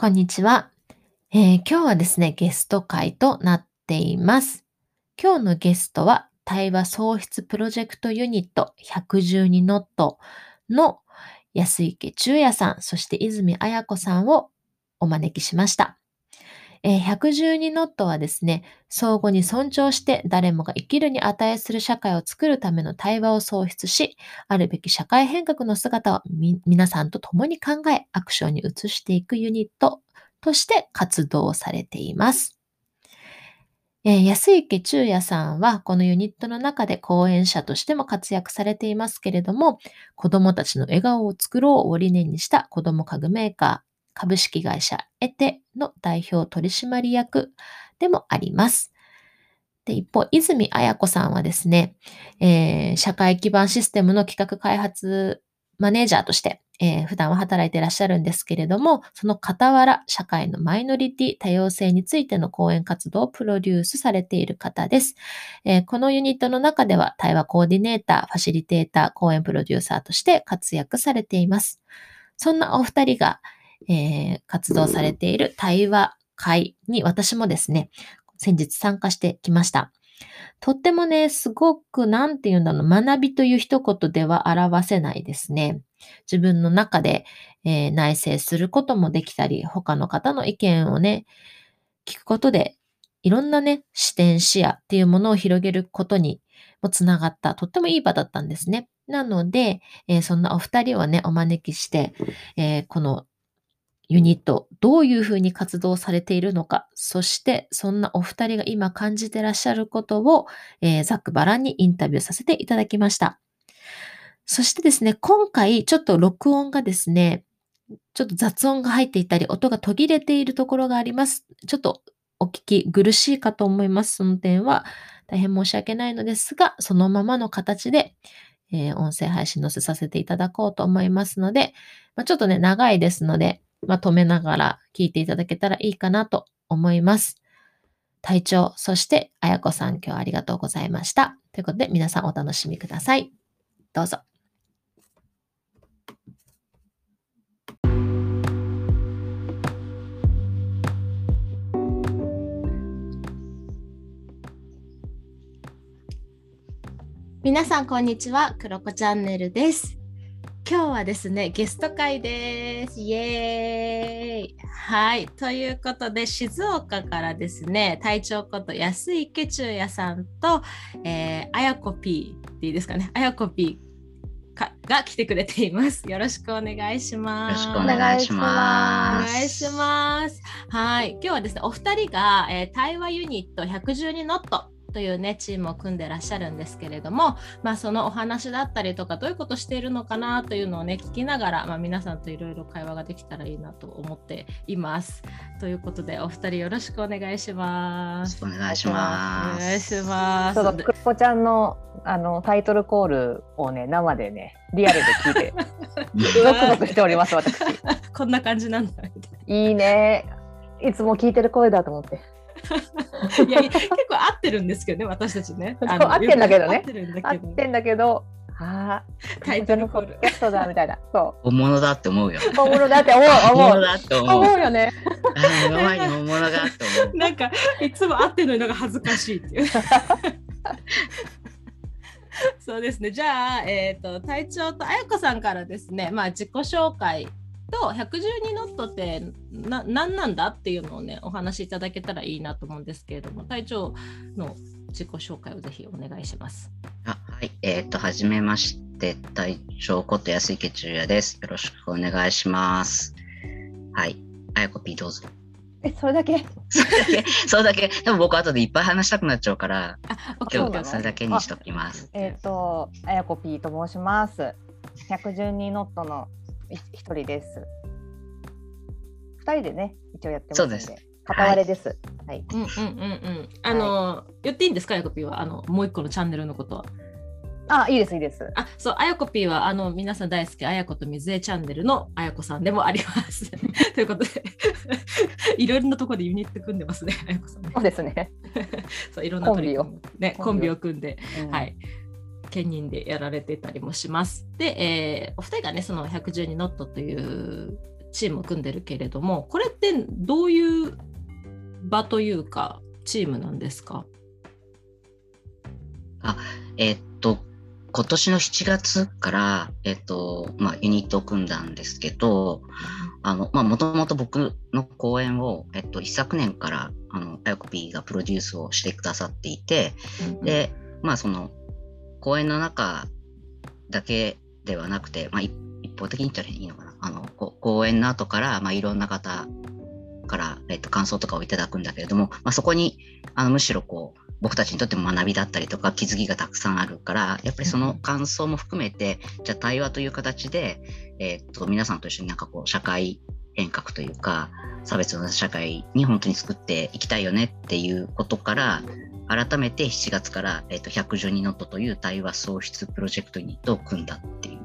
こんにちは、えー今日はですね、ゲスト会となっています。今日のゲストは、対話創出プロジェクトユニット112ノットの安池中也さん、そして泉彩子さんをお招きしました。えー112ノットはですね、相互に尊重して誰もが生きるに値する社会を作るための対話を創出し、あるべき社会変革の姿を皆さんと共に考え、アクションに移していくユニットとして活動されています。えー安池中也さんはこのユニットの中で講演者としても活躍されていますけれども、子供たちの笑顔を作ろうを理念にした子供家具メーカー株式会社エテの代表取締役でもあります。で一方、泉彩子さんはですね、えー社会基盤システムの企画開発マネージャーとして、えー普段は働いていらっしゃるんですけれども、その傍ら、社会のマイノリティ多様性についての講演活動をプロデュースされている方です。えーこのユニットの中では、対話コーディネーター、ファシリテーター、講演プロデューサーとして活躍されています。そんなお二人が、えー活動されている対話会に私もですね、先日参加してきました。とってもね、すごく、なんて言うんだろう、学びという一言では表せないですね。自分の中で、えー内省することもできたり、他の方の意見をね、聞くことで、いろんなね、視点、視野っていうものを広げることにもつながった、とってもいい場だったんですね。なので、えーそんなお二人をね、お招きして、えーこのユニット、どういうふうに活動されているのか、そしてそんなお二人が今感じてらっしゃることを、えーざっくばらんにインタビューさせていただきました。そしてですね、今回ちょっと録音がですね、ちょっと雑音が入っていたり、音が途切れているところがあります。ちょっとお聞き苦しいかと思います。その点は大変申し訳ないのですが、そのままの形で、えー音声配信載せさせていただこうと思いますので、まあ、ちょっとね、長いですので、まあ、止めながら聞いていただけたらいいかなと思います。隊長、そして、あやこさん、今日はありがとうございました。ということで、皆さんお楽しみください。どうぞ。皆さん、こんにちは。クロコチャンネルです。今日はですね、ゲスト会です。イエーイはい。ということで、静岡からですね、隊長こと安池中也さんと、えー、あやこ P っていいですかね、あやこ P かが来てくれています。よろしくお願いしよます。ろしくお願いしおます。願いします。はい。今日はですね、お二人が、えー対話ユニット112ノットというね、チームを組んでらっしゃるんですけれども、まあ、そのお話だったりとか、どういうことしているのかなというのをね、聞きながら、まあ、皆さんといろいろ会話ができたらいいなと思っています。ということで、お二人よろしくお願いします。お願いしおます。願いします。そうだ、クロコちゃんのあのタイトルコールをね、生でね、リアルで聞いて、ゾクゾクしております、私。こんな感じなんだいいね。いつも聞いてる声だと思って。な。いや、結構合ってるんですけどね、私たちね。合ってんだけどね合ってるんだ合けど。ああ、タイトルコールクロコちゃんのポッドキャストだみたいな。そ本物だって思うよ。う。本物だって思う、本思う。物だって思う。思うよね。あ目の前に本物がって思う。なんかいつも会ってるのになんか恥ずかしいっていう。そうですね。じゃあ、えっ、と、隊長とあやこさんからですね、まあ、自己紹介と112ノットってな何なんだっていうのをね、お話しいただけたらいいなと思うんですけれども、隊長の自己紹介をぜひお願いします。あはい。えっ、と、はじめまして、隊長こと安池中也です。よろしくお願いします。はい。あやこ P どうぞ。え、それだけ？それだけ、それだけ？でも僕後でいっぱい話したくなっちゃうから、あ、今日はそれだけにしときます。えっ、と、あやこ P と申します。112ノットのい一人です。二人でね、一応やってますので。そうです片割れです。はい。うんうんうんうん。あの、言っていいんですか、あやこぴーは？あの、もう一個のチャンネルのことは。あ、いいです、いいです。あ、そう、あやこぴーは、あの、皆さん大好き、あやこと水江チャンネルのあやこさんでもあります。ということで、いろいろなところでユニット組んでますね、あやこさんねそう。ですね。そう、いろんな取り組みね、コンビを組んで、うんはい。兼任でやられてたりもします。で、えーお二人がね、その112ノットというチームを組んでるけれどもこれってどういう場というかチームなんですか？あえー、っと今年の7月から、えっと、まあ、ユニットを組んだんですけど、あの、まあ、もともと僕の講演を、えっと、一昨年から、あの、あやこ P がプロデュースをしてくださっていて、うん、で、まあ、その、講演の中だけではなくて、まあ、一方的に言ったらいいのかな。あの、講演の後から、まあ、いろんな方から、えっと、感想とかをいただくんだけれども、まあ、そこに、あの、むしろこう、僕たちにとっても学びだったりとか気づきがたくさんあるからやっぱりその感想も含めて、じゃあ対話という形で、えー、っと皆さんと一緒になんかこう社会変革というか差別の社会に本当に作っていきたいよねっていうことから改めて7月から、えー、っと112ノットという対話創出プロジェクトユニットを組んだっていう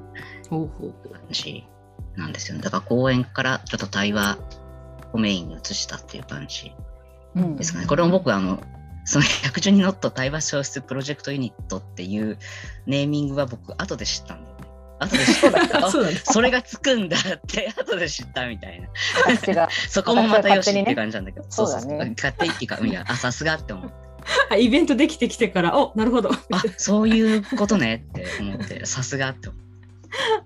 感じなんですよね。だから講演からちょっと対話をメインに移したっていう感じですかね、これも僕あのその112ノット対話消失プロジェクトユニットっていうネーミングは僕後で知ったんだよね。後で知った。そそれがつくんだって後で知ったみたいな。そこもまたよしって感じなんだけど、そうそうそ勝手っていうか、いや、あ、さすがって思って。イベントできてきてから、おなるほど。あそういうことねって思って、さすがって思って。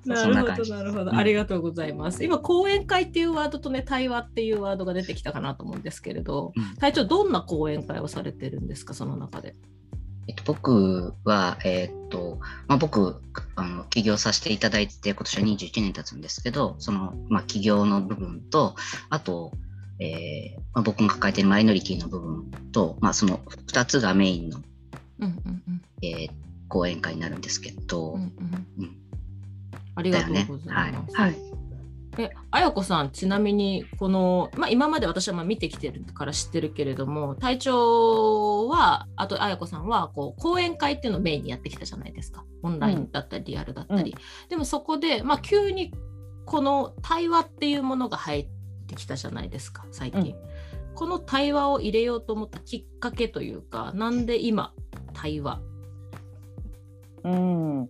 なるほど、なるほど、ありがとうございます。今、講演会っていうワードとね、対話っていうワードが出てきたかなと思うんですけれど、うん、隊長、どんな講演会をされてるんですか、その中で？えっと、僕は、えー、っと、まあ、僕、あの、起業させていただいて、今年は21年経つんですけど、その、まあ、起業の部分と、あと、えーまあ、僕が抱えているマイノリティの部分と、まあ、その2つがメインの、うんうんうん。えー、講演会になるんですけど、うんうん。うん、ありがとうございます。ね、はい、はい。え、あやこさん、ちなみに、この、まあ、今まで私はまあ見てきてるから知ってるけれども、隊長は、あとあやこさんは、こう、講演会っていうのをメインにやってきたじゃないですか。オンラインだったり、リアルだったり。うん、でもそこで、まあ、急に、この対話っていうものが入ってきたじゃないですか、最近。うん、この対話を入れようと思ったきっかけというか、なんで今、対話？うん。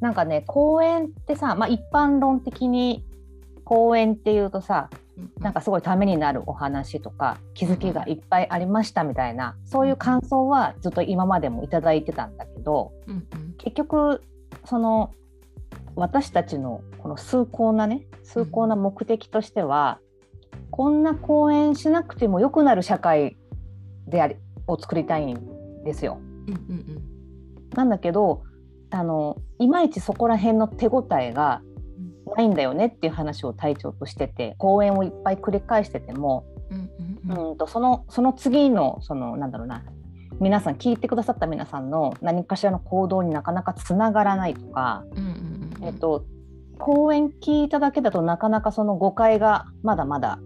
なんかね公園ってさ、まあ、一般論的に公園っていうとさなんかすごいためになるお話とか気づきがいっぱいありましたみたいなそういう感想はずっと今までも頂いてたんだけど、結局その私たちのこの崇高なね崇高な目的としては、こんな公演しなくても良くなる社会でありを作りたいんですよ。なんだけどあのいまいちそこら辺の手応えがないんだよねっていう話を隊長としてて講演をいっぱい繰り返してても、うんとそのその次のそのなんだろうな皆さん聞いてくださった皆さんの何かしらの行動になかなかつながらないとか、えっと、講演聞いただけだとなかなかその誤解がまだまだ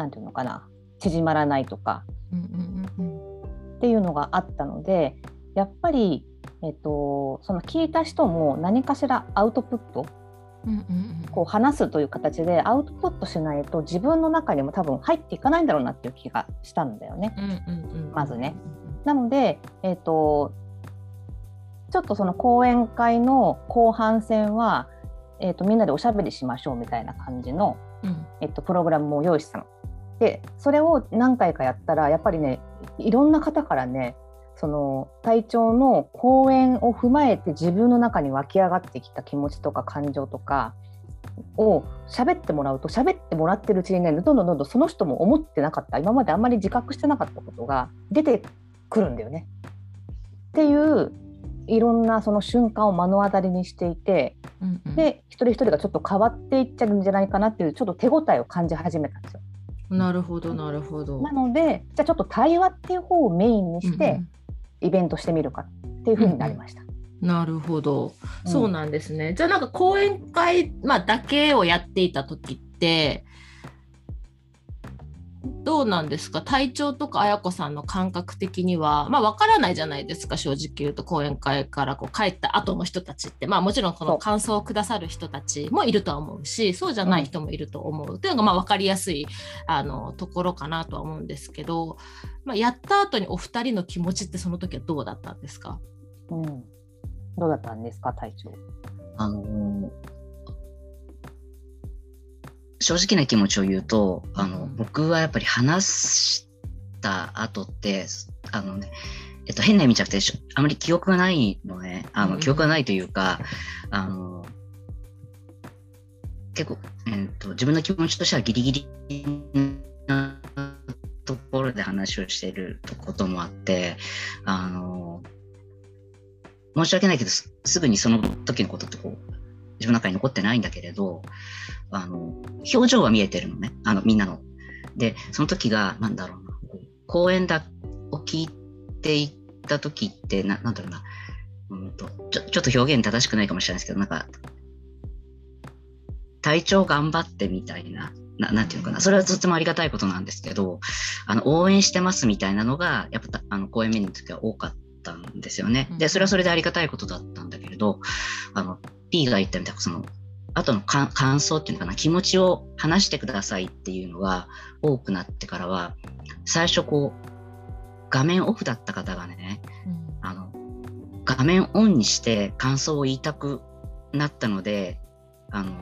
何て言うのかな。縮まらないとか、っていうのがあったのでやっぱりえっと、その聞いた人も何かしらアウトプット、こう話すという形でアウトプットしないと自分の中にも多分入っていかないんだろうなっていう気がしたんだよね、まずね。なので、えっと、ちょっとその講演会の後半戦は、えっと、みんなでおしゃべりしましょうみたいな感じの、うん、えっと、プログラムも用意したの。でそれを何回かやったらやっぱりねいろんな方からねその体調の講演を踏まえて自分の中に湧き上がってきた気持ちとか感情とかを喋ってもらうと喋ってもらってるうちにねどんどんどんどんその人も思ってなかった今まであんまり自覚してなかったことが出てくるんだよね。っていういろんなその瞬間を目の当たりにしていて、うんうん、で一人一人がちょっと変わっていっちゃうんじゃないかなっていうちょっと手応えを感じ始めたんですよ。なるほどなるほど。なのでじゃあちょっと対話っていう方をメインにして、うんうんイベントしてみるかっていうふうになりました。うん、なるほど、そうなんですね。じゃあなんか講演会、まあ、だけをやっていた時ってどうなんですか？体調とか綾子さんの感覚的には。まあ分からないじゃないですか正直言うと講演会からこう帰った後の人たちって。まあもちろんこの感想をくださる人たちもいるとは思うしそうじゃない人もいると思う、うん、というのがまあ分かりやすいあのところかなとは思うんですけど、まあ、やった後にお二人の気持ちってその時はどうだったんですか、うん、どうだったんですか体調。あのー、正直な気持ちを言うと、あの、うん。僕はやっぱり話した後って、あのね、えっと、変な意味じゃなくて、あまり記憶がないのね、あの、記憶がないというか、あの、結構、えっと、自分の気持ちとしてはギリギリなところで話をしていることもあって、あの、申し訳ないけど、すすぐにその時のことってこう、自分の中に残ってないんだけれど、あの、表情は見えてるのね、あの、みんなの。で、その時が、なんだろうな、こう講演だを聞いていった時って、ななんだろうな、うんとちょ、ちょっと表現正しくないかもしれないですけど、なんか、体調頑張ってみたいな、ななんていうのかな、それはとてもありがたいことなんですけど、あの、応援してますみたいなのが、やっぱた、あの、講演メニューの時は多かったんですよね。で、それはそれでありがたいことだったんだけれど、あの、P が言ったみたいな、その、後のか感想っていうのかな、気持ちを話してくださいっていうのが多くなってからは、最初こう、画面オフだった方がね、あの、画面オンにして感想を言いたくなったので、あの、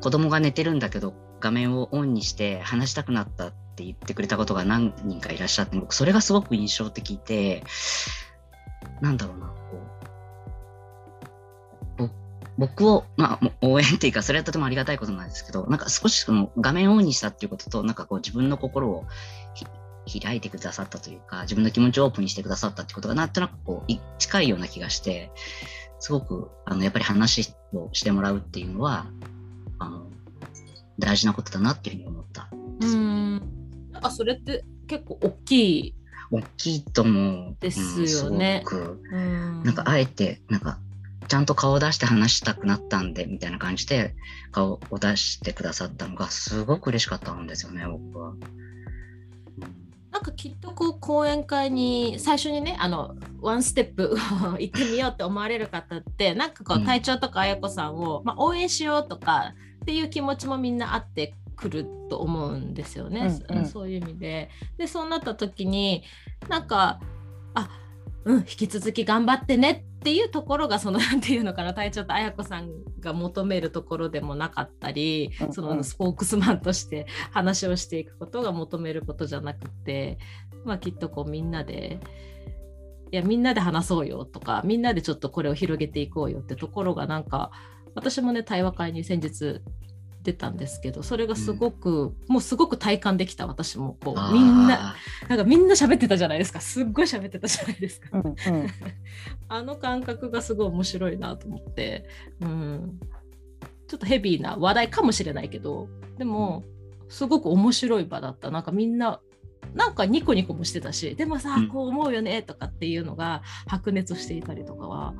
子供が寝てるんだけど、画面をオンにして話したくなったって言ってくれたことが何人かいらっしゃって、僕それがすごく印象的で、なんだろうな、こう、ぼ僕を、まあ、応援っていうか、それはとてもありがたいことなんですけど、なんか少しその画面をオンにしたっていうことと、なんかこう自分の心をひ開いてくださったというか、自分の気持ちをオープンにしてくださったってことが、なんとなくこう、い近いような気がして、すごく、あの、やっぱり話をしてもらうっていうのは、あの、大事なことだなっていうふうに思った。うん。なんかそれって結構大きい。大きいと思う。ですよねうんなんかあえて、なんか、ちゃんと顔を出して話したくなったんで、みたいな感じで顔を出してくださったのが、すごく嬉しかったんですよね、僕は。うんなんかきっとこう講演会に最初にねあのワンステップ 行ってみようって思われる方ってなんかこううん隊長とか綾子さんを、まあ、応援しようとかっていう気持ちもみんなあってくると思うんですよね、うんうんそういう意味で。でそうなった時になんかあうん引き続き頑張ってねっていうところがそのなんていうのかな隊長と綾子さんが求めるところでもなかったり、うんうん。そのスポークスマンとして話をしていくことが求めることじゃなくて、まあ、きっとこうみんなでいやみんなで話そうよとかみんなでちょっとこれを広げていこうよってところがなんか私もね対話会に先日出たんですけどそれがすごく、もうすごく体感できた私も。こうみんなあなんかみんな喋ってたじゃないですか。すっごい喋ってたじゃないですか。うんうん。あの感覚がすごい面白いなと思って、うん、ちょっとヘビーな話題かもしれないけどでもすごく面白い場だった。なんかみんななんかニコニコもしてたしでもさうん。こう思うよねとかっていうのが白熱していたりとかは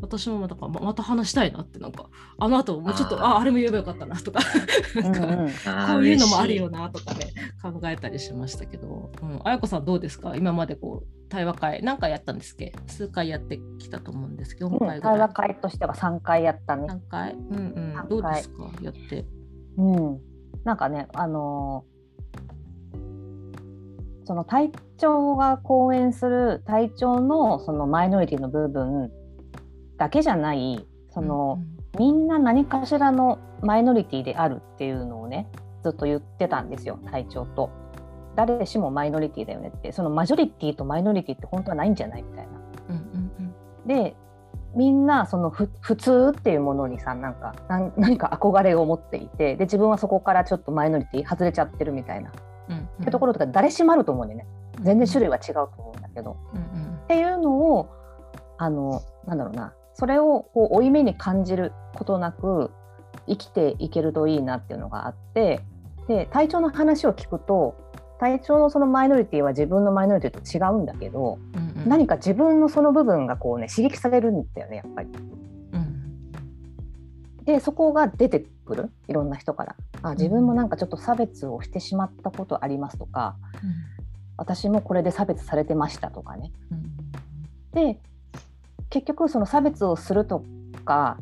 私もだからままた話したいなってなんかあの後もうちょっとあー。ああれも言えばよかったなとかなんかうん。うんーこういうのもあるよなとかね考えたりしましたけど、うん、あやこさんどうですか？今までこう対話会何回やったんですっけ？数回やってきたと思うんですけど4回ぐらい、対話会としては3回やったね。何回？うんうん。どうですか？やって。うん、なんかね、あのーその体調が講演する体調のそのマイノリティの部分だけじゃないその、みんな何かしらのマイノリティであるっていうのをねずっと言ってたんですよ体調と。誰しもマイノリティだよねって。そのマジョリティとマイノリティって本当はないんじゃないみたいな。うんうんうん。でみんなそのふ普通っていうものにさなんかなん何か憧れを持っていてで自分はそこからちょっとマイノリティ外れちゃってるみたいな、うんうん。ってところとか誰しもあると思うんでね。全然種類は違うと思うんだけど、うんうん。っていうのをあのなんだろうなそれをこう負い目に感じることなく生きていけるといいなっていうのがあってで体調の話を聞くと体調のそのマイノリティは自分のマイノリティと違うんだけど、うんうん。何か自分のその部分がこうね刺激されるんだよねやっぱり。うん。でそこが出てくるいろんな人から。あ自分もなんかちょっと差別をしてしまったことありますとか私もこれで差別されてましたとかね。うん。で結局その差別をするとか、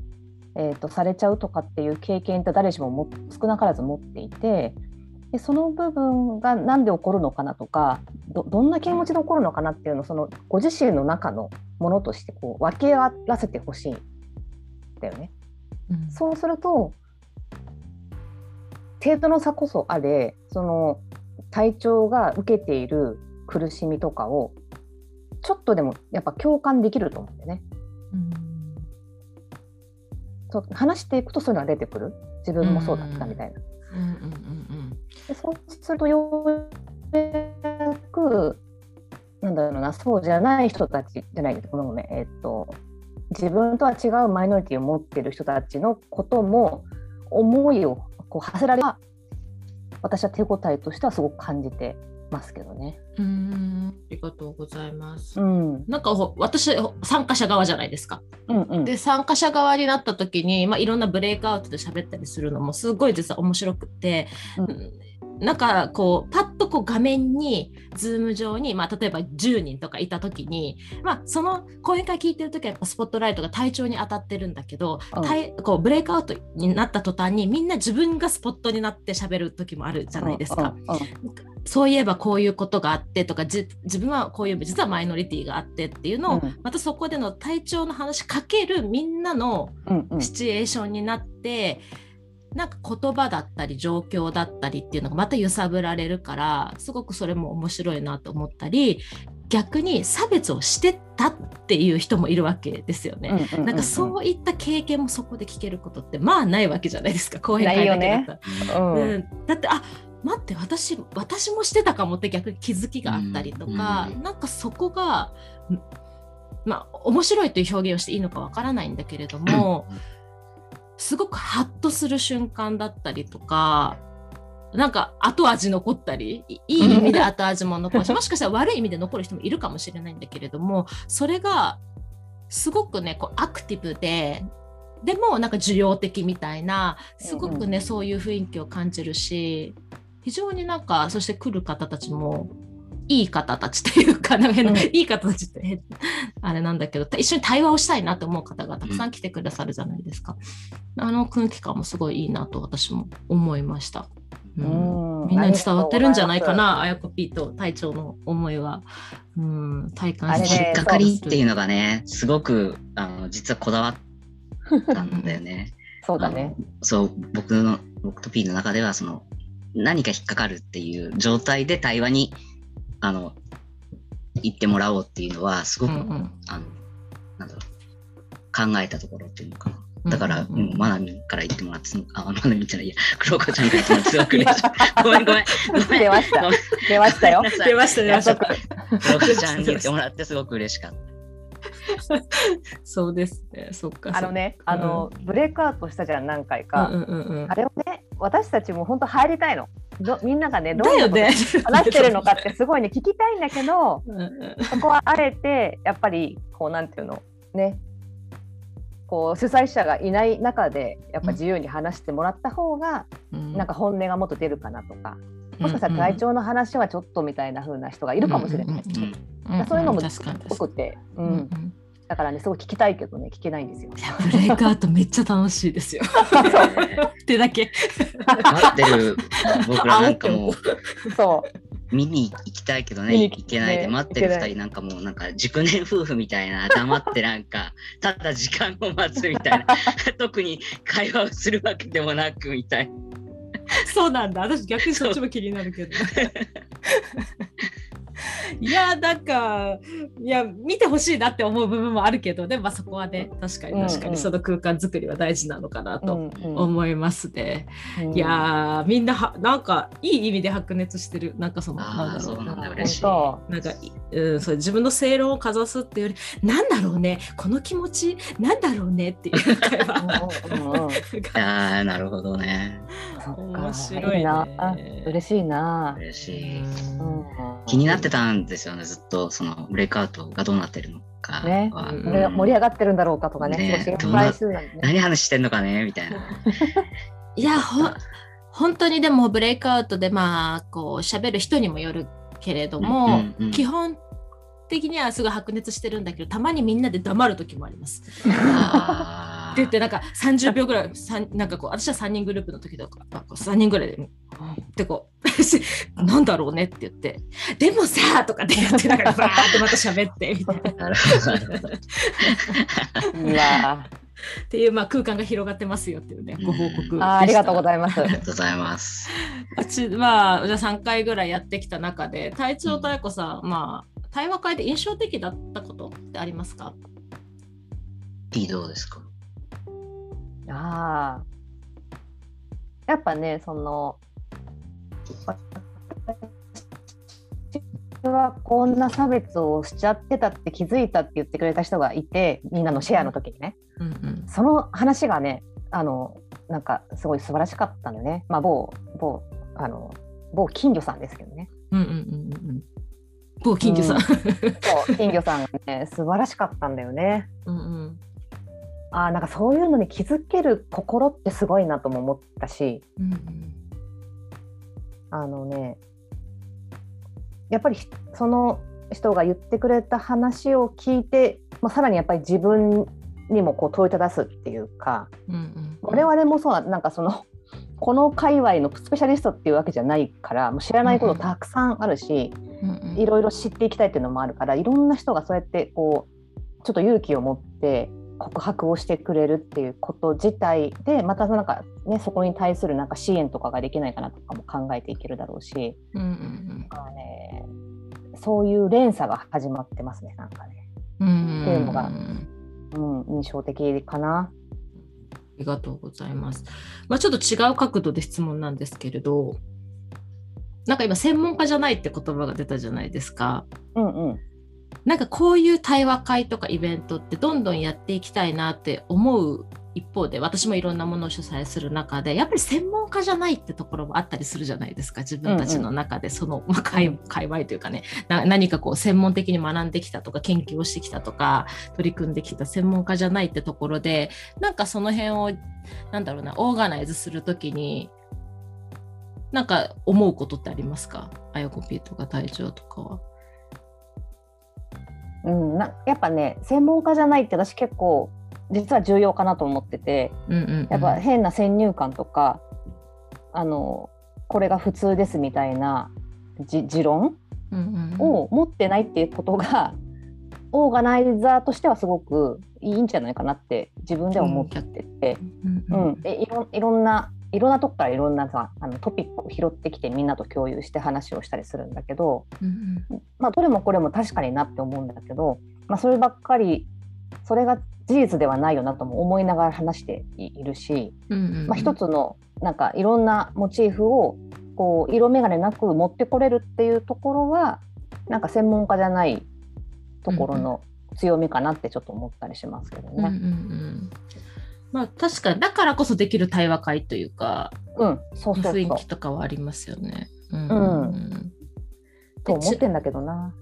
えー、とされちゃうとかっていう経験って誰しもも少なからず持っていてでその部分が何で起こるのかなとかどどんな気持ちで起こるのかなっていうのをそのご自身の中のものとしてこう分け合わせてほしいんだよね。うんそうすると程度の差こそあれその体調が受けている苦しみとかをちょっとでもやっぱ共感できると思うんだよね。うん。そう話していくとそういうのが出てくる。自分もそうだったみたいな。そうするとようやくなんだろうなそうじゃない人たちじゃないごめんごめん。えっと自分とは違うマイノリティを持ってる人たちのことも思いをこう馳せられば私は手応えとしてはすごく感じてますけどね。うんうんありがとうございます。うんなんかほ私参加者側じゃないですか。うんうんで参加者側になった時に、まあ、いろんなブレイクアウトで喋ったりするのもすごい実は面白くって、うんなんかこうパッとこう画面に Zoom 上に、まあ、例えば10人とかいた時に、まあ、その講演会聞いてる時はやっぱスポットライトが隊長に当たってるんだけど、うん。体こうブレイクアウトになった途端にみんな自分がスポットになって喋る時もあるじゃないですか。うんうんそういえばこういうことがあってとかじ自分はこういう実はマイノリティがあってっていうのを、うん。またそこでの体調の話かけるみんなのうんうん。シチュエーションになって、なんか言葉だったり状況だったりっていうのがまた揺さぶられるからすごくそれも面白いなと思ったり逆に差別をしてたっていう人もいるわけですよね。うんうんなんかそういった経験もそこで聞けることってまあないわけじゃないですか講演会だけだったら。うん。うん、だってあ待って私私もしてたかもって逆に気づきがあったりとか、うんなんかそこがんまあ面白いという表現をしていいのかわからないんだけれども、すごくハッとする瞬間だったりとかなんか後味残ったりいいい意味で後味も残るし もしかしたら悪い意味で残る人もいるかもしれないんだけれどもそれがすごくねこうアクティブででもなんか需要的みたいなすごくね、うん。そういう雰囲気を感じるし非常になんかそして来る方たちもいい方たちっていうかなんかいい方たちって変あれなんだけど一緒に対話をしたいなと思う方がたくさん来てくださるじゃないですか。あの空気感もすごいいいなと私も思いました。うんうんみんなに伝わってるんじゃないかあな、あやこ P と隊長の思いは。うん、体感あれね引っかかりっていうのがね、すごくあの実はこだわったんだよね。そうだね。そう、僕の、僕と P の中では、その、何か引っかかるっていう状態で対話に、あの、行ってもらおうっていうのは、すごく、うんうんあの、なんだろう、考えたところっていうのかな。だから、うんうんマナミンから言ってもらって、あ、マナミンじゃないいや、黒子ちゃんから言ってもらって、すごく嬉しい。ごめんごめん。ごめん。出ました出ましたよ。出ました出ました。黒子ちゃんに言ってもらって、すごく嬉しかった。そうですね、そっか。あのね、あの、ブレイクアウトしたじゃん、何回うんか。あれをね、私たちも本当入りたいの。どみんながね、どういう。話してるのかってすごいね、聞きたいんだけど、そこはあえて、やっぱり、こう、なんていうの、ね、こう、主催者がいない中で、やっぱ自由に話してもらった方が、うんなんか本音がもっと出るかなとか、もしかしたら体調の話はちょっとみたいな風な人がいるかもしれない。うんそういうのも確かに多くて、ううんん、だからね、すごい聞きたいけどね、聞けないんですよ。いやブレイクアウトめっちゃ楽しいですよ。ってだけ。待ってる僕らなんかもう、そう。見に行きたいけどね、見に行けないで、ね待ってる二人なんかもうなんか熟年夫婦みたいな、黙ってなんか、ただ時間を待つみたいな、特に会話をするわけでもなくみたいな。そうなんだ。私逆にそっちも気になるけど。いやなんかいや見てほしいなって思う部分もあるけどでもまあそこはね確かに確かうんうん。にその空間作りは大事なのかなとうんうん思いますね。うん。いやーみんなはなんかいい意味で白熱してる。なんかそのなんだろそうなんだ。本嬉しい。当なんか、いうん、そう自分の正論をかざすっていうよりなんだろうねこの気持ちなんだろうねっていう会話うんうんうん。いやー、なるほどね。面白いね。いな。あ嬉しいな。嬉しい。うん。気になってたんですよね、ずっと、そのブレイクアウトがどうなってるのかねは。うん盛り上がってるんだろうかとかね、ねね。何話してんのかね？みたいな。いやほ本当にでもブレイクアウトでまあこう喋る人にもよるけれども、うんうんうん基本的にはすごい白熱してるんだけどたまにみんなで黙る時もあります。あって言ってなんか30秒ぐらいなんかこう私は3人グループの時とかなんか3人ぐらいででこうなんだろうねって言ってでもさとかって言ってなんかバーってまた喋ってみたいな。っていう、まあ、空間が広がってますよっていうねご報告あありがとうございます。ありがとうございます。うちまあじゃあ3回ぐらいやってきた中で隊長と愛子さん、まあ対話会で印象的だったことってありますか？どうですか？ああ。やっぱねその私はこんな差別をしちゃってたって気づいたって言ってくれた人がいてみんなのシェアの時にね。うんうん。その話がねあのなんかすごい素晴らしかったのよね。まあ某某あの某金魚さんですけどね。うんうんうんうん。某金魚さん、うん。そう金魚さんがね素晴らしかったんだよね。うんうんあーなんかそういうのに気づける心ってすごいなとも思ったし。うんうんあのねやっぱりひその人が言ってくれた話を聞いて、まあ、さらにやっぱり自分にもこう問いただすっていうかうんうん我々もそうななんかその この界隈のスペシャリストっていうわけじゃないからもう知らないことたくさんあるし、うんうん。いろいろ知っていきたいっていうのもあるからいろんな人がそうやってこうちょっと勇気を持って告白をしてくれるっていうこと自体でまたなんかねそこに対するなんか支援とかができないかなとかも考えていけるだろうし、うんうんあのね、そういう連鎖が始まってますねなんかね、うんうんっていうのがあうん、印象的かな。りがとうございます。まあ、ちょっと違う角度で質問なんですけれどなんか今専門家じゃないって言葉が出たじゃないですか。うんうんなんかこういう対話会とかイベントってどんどんやっていきたいなって思う一方で私もいろんなものを主催する中でやっぱり専門家じゃないってところもあったりするじゃないですか自分たちの中で。その、まあ、界界隈というかねな何かこう専門的に学んできたとか研究をしてきたとか取り組んできた専門家じゃないってところでなんかその辺をなんだろうなオーガナイズするときになんか思うことってありますか？あやこぴーとか隊長とかは。うん、なやっぱね専門家じゃないって私結構実は重要かなと思っててうんうんうん。やっぱ変な先入観とかあのこれが普通ですみたいなじ持論うんうんを持ってないっていうことが、オーガナイザーとしてはすごくいいんじゃないかなって自分では思ってて、うんうんうん。でいろいろんないろんなとこからいろんなさあのトピックを拾ってきてみんなと共有して話をしたりするんだけど、うんまあ、どれもこれも確かになって思うんだけど、まあ、そればっかりそれが事実ではないよなとも思いながら話しているし、うんうんまあ、一つのなんかいろんなモチーフをこう色眼鏡なく持ってこれるっていうところはなんか専門家じゃないところの強みかなってちょっと思ったりしますけどうんうんうね。んまあ確かにだからこそできる対話会というかうん、そうそうそう雰囲気とかはありますよね。うんうんと思ってんだけどな。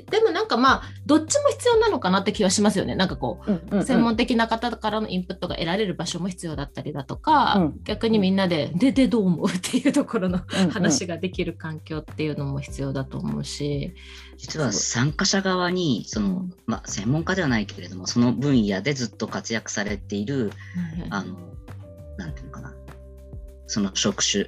うんでもなんかまあどっちも必要なのかなって気はしますよね。なんかこううんうんうん。専門的な方からのインプットが得られる場所も必要だったりだとか、うん。逆にみんなで「ででどう思う?」っていうところのうんうん。話ができる環境っていうのも必要だと思うし。実は参加者側にその、うん。まあ、専門家ではないけれどもその分野でずっと活躍されているあのなんていうのかな。その職種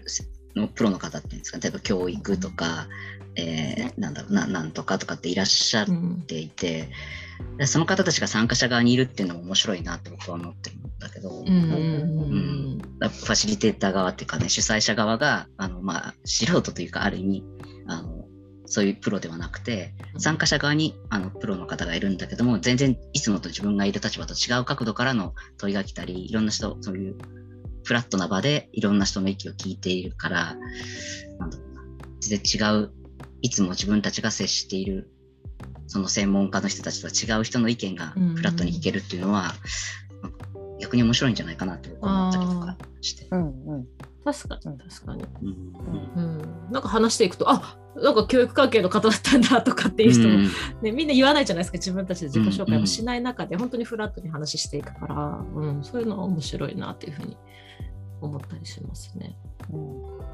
のプロの方っていうんですか。例えば教育とか、えーなんだろうななんとかとかっていらっしゃっうん。ていて、でその方たちが参加者側にいるっていうのも面白いなって僕は思ってるんだけど、うんうんうんファシリテーター側っていうかね主催者側があの、まあ、素人というかある意味あのそういうプロではなくて参加者側にあのプロの方がいるんだけども全然いつもと自分がいる立場と違う角度からの問いが来たりいろんな人そういうフラットな場でいろんな人の意見を聞いているからなんだろうな全然違ういつも自分たちが接しているその専門家の人たちとは違う人の意見がフラットに聞けるっていうのは、なんか逆に面白いんじゃないかなって僕は思ったりとかして。うんうん。確かに確かに。うん。うん、なんか話していくとあなんか教育関係の方だったんだとかっていう人も、うん。ね、みんな言わないじゃないですか自分たちで自己紹介もしない中で、本当にフラットに話していくから、うん、そういうのは面白いなっていうふうに思ったりしますね。うん。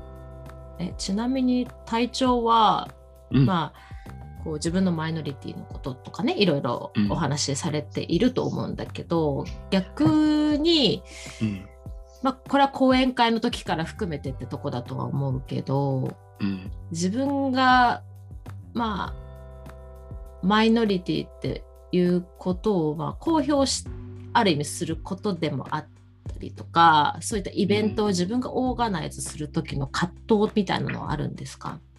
えちなみに体調は、うん。まあこう自分のマイノリティのこととかねいろいろお話しされていると思うんだけど、逆に、うん。まあ、これは講演会の時から含めてってとこだとは思うけどうん。自分がまあマイノリティっていうことをまあ公表しある意味することでもあったりとかそういったイベントを自分がオーガナイズする時の葛藤みたいなのはあるんですか？あ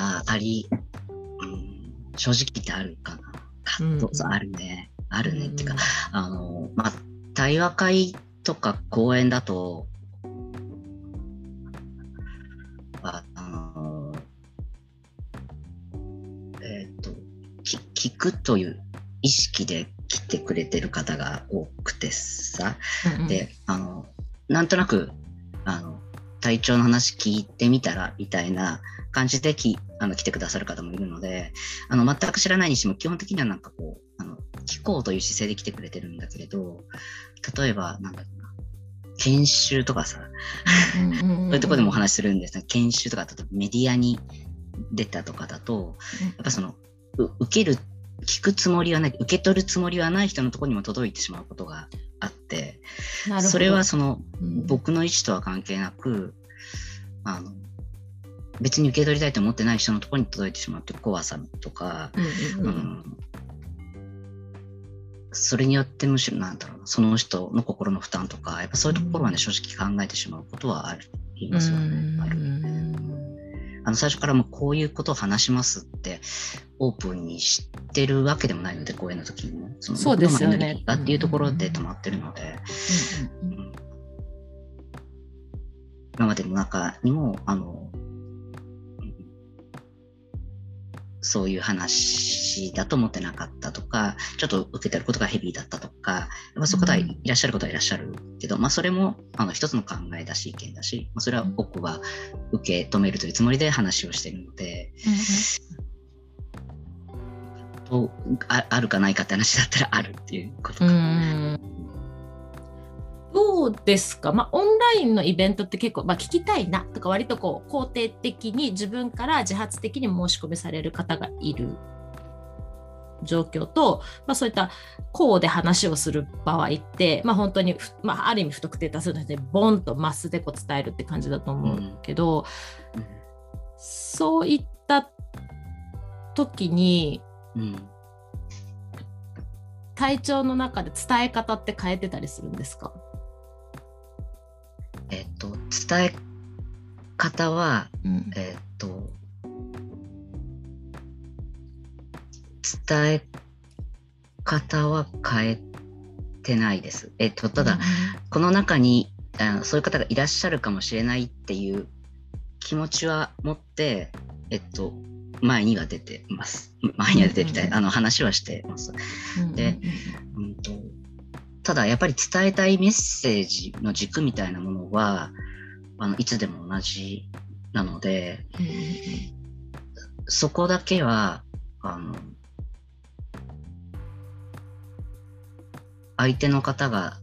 あ、あり、うん、正直言ってあるかな。葛藤、あるね。あるね。っていうか、あの、まあ、対話会とか講演だと、あの、えっ、ー、と、聞くという意識で来てくれてる方が多くてさ、うんうん、で、あの、なんとなく、あの、体調の話聞いてみたらみたいな感じできあの来てくださる方もいるので、あの全く知らないにしても基本的にはなんかこう、あの聞こうという姿勢で来てくれてるんだけれど、例えば、なんだろうな、研修とかさ、そういうところでもお話しするんですが、研修とか、例えばメディアに出たとかだと、やっぱその、受ける、聞くつもりはない、受け取るつもりはない人のところにも届いてしまうことがあって、それはその、うん、僕の意思とは関係なく、あの、別に受け取りたいと思ってない人のところに届いてしまうって怖さとか、うん、うん、それによってむしろなんだろうその人の心の負担とかやっぱそういうところはね、正直考えてしまうことはありますよね。あるあの最初からもうこういうことを話しますってオープンに知ってるわけでもないので講演の時にもそのそうですよねっていうところで止まってるので、今までの中にもあのそういう話だと思ってなかったとか、ちょっと受けてることがヘビーだったとか、やっぱそういう方いらっしゃることはいらっしゃるけど、まあそれもあの一つの考えだし、意見だし、まあ、それは僕は受け止めるというつもりで話をしているので、うん、とああるかないかって話だったらあるっていうことか。うんどうですか、まあ、オンラインのイベントって結構、まあ、聞きたいなとか割とこう肯定的に自分から自発的に申し込みされる方がいる状況と、まあ、そういったこうで話をする場合って、まあ、本当に、まあ、ある意味不特定多数の人でボンとマスでこう伝えるって感じだと思うけど、うん、そういった時に、うん、体調の中で伝え方って変えてたりするんですか？えっと、伝え方は、うん、えっと、伝え方は変えてないです。えっと、ただ、うん、この中にあそういう方がいらっしゃるかもしれないっていう気持ちは持って、えっと、前には出てます。前には出てみたい、うん、あの話はしてます。で、うんと、ただやっぱり伝えたいメッセージの軸みたいなものはあのいつでも同じなので、うん、そこだけはあの相手の方が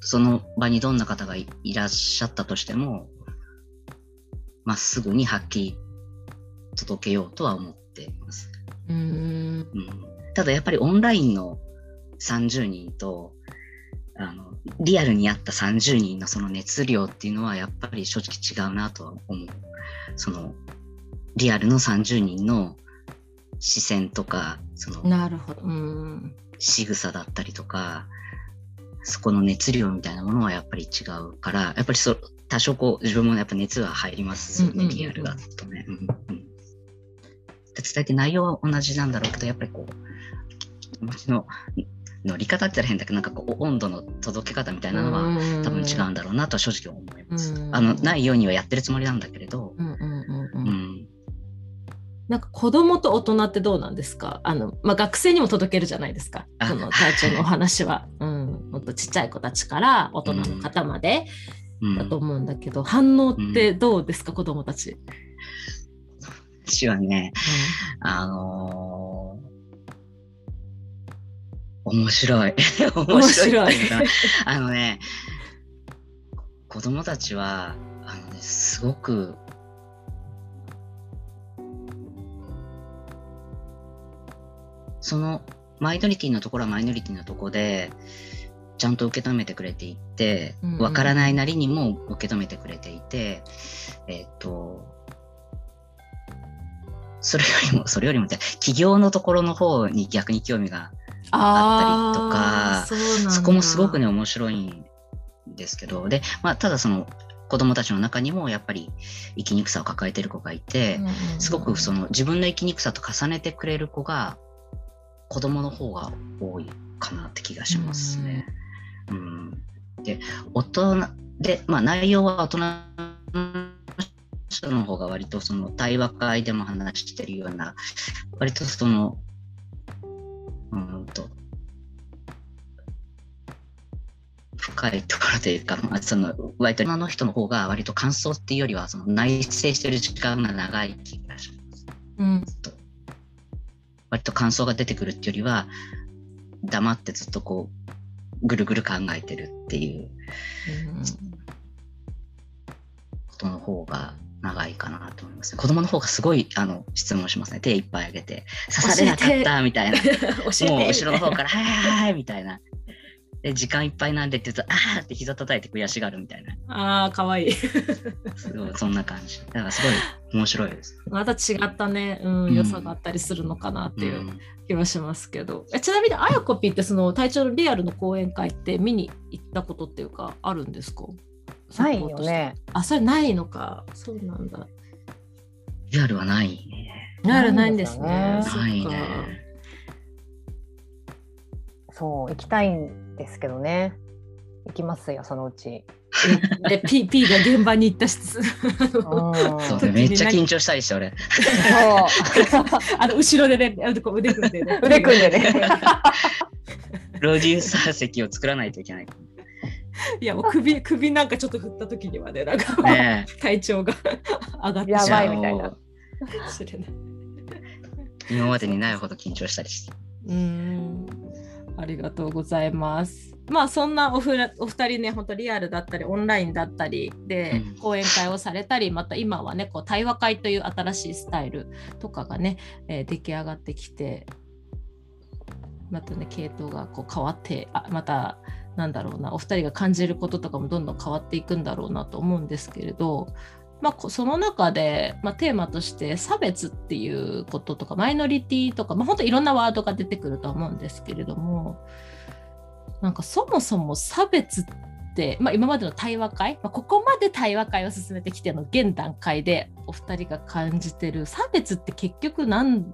その場にどんな方がいらっしゃったとしてもまっすぐにはっきり届けようとは思っています。うん、うん、ただやっぱりオンラインの30人とあのリアルにあった30人のその熱量っていうのはやっぱり正直違うなとは思う。そのリアルの30人の視線とかそのなるほど、うん、仕草だったりとかそこの熱量みたいなものはやっぱり違うからやっぱりそ多少こう自分もやっぱ熱は入りますよね、リアルだとね。うんうん、伝えて内容は同じなんだろうけどやっぱりこう気持ちの乗り方って言ったら変だけどなんかこう温度の届け方みたいなのは多分違うんだろうなとは正直思います。あのないようにはやってるつもりなんだけれど。なんか子供と大人ってどうなんですか？あの、まあ、学生にも届けるじゃないですか。その体調のお話は、うん、もっとちっちゃい子たちから大人の方までだと思うんだけど、うん、反応ってどうですか、うん、子供たち。私はね、うん、あのー面白い。面白い。あのね、子供たちは、あのね、すごく、そのマイノリティのところはマイノリティのところで、ちゃんと受け止めてくれていて、わ、からないなりにも受け止めてくれていて、えっ、ー、と、それよりも、それよりも、企業のところの方に逆に興味があったりとか、そそこもすごくね、面白いんですけど、で、まあ、ただその、子供たちの中にもやっぱり生きにくさを抱えてる子がいて、すごくその自分の生きにくさと重ねてくれる子が子供の方が多いかなって気がしますね。うん、で大人で、まあ、内容は大人の人の方が割とその対話会でも話してるような割とそのうんと。深いところというか、まあ、その割と今の人の方が割と感想っていうよりはその内省してる時間が長い気がします。うん、割と感想が出てくるっていうよりは黙ってずっとこうぐるぐる考えてるっていう、ことの方が長いかなと思います、子供の方がすごいあの質問しますね手いっぱい上げて刺されなかったみたいな もう後ろの方から「はいはいはい」みたいなで時間いっぱいなんでって言うと、ああって膝叩いて悔しがるみたいな。ああ、かわいい。すごい、そんな感じ。だからすごい面白いです。また違ったね、うん、良さがあったりするのかなっていう気はしますけど。うん、ちなみに、あやこぴってその隊長のリアルの講演会って見に行ったことっていうか、あるんですか？ないよね。あ、それないのか。そうなんだ。リアルはない。リアルないんですね。ないね。そう行きたいんですけどね行きますよそのうち。で P, P が現場に行ったしそうねめっちゃ緊張したりして俺。そう あの後ろでね腕組んでね。腕組んでね。プロデューサー席を作らないといけない。いやもう首 首なんかちょっと振った時にはねなんか、ね、体調が上がってやばいみたいな。今までにないほど緊張したりして。うんありがとうございます。まあそんなおふらお二人ね本当リアルだったりオンラインだったりで講演会をされたり、また今はねこう対話会という新しいスタイルとかがね、えー、出来上がってきてまたね系統がこう変わってあまたなんだろうなお二人が感じることとかもどんどん変わっていくんだろうなと思うんですけれどまあ、その中で、まあ、テーマとして差別っていうこととかマイノリティとか、まあ、本当いろんなワードが出てくると思うんですけれどもなんかそもそも差別って、まあ、今までの対話会、まあ、ここまで対話会を進めてきての現段階でお二人が感じてる差別って結局何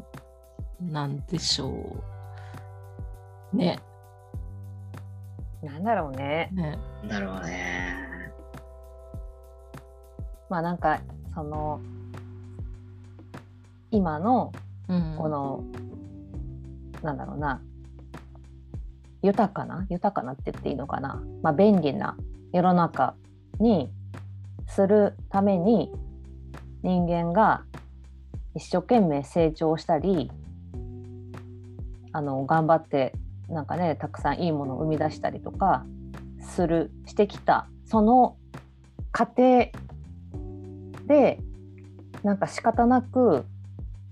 なんでしょうね。なんだろうね。ねだろうね。まあなんかその今のこの、うん、なんだろうな豊かな豊かなって言っていいのかな、まあ、便利な世の中にするために人間が一生懸命成長したりあの頑張ってなんかねたくさんいいものを生み出したりとかするしてきた。その過程でなんか仕方なく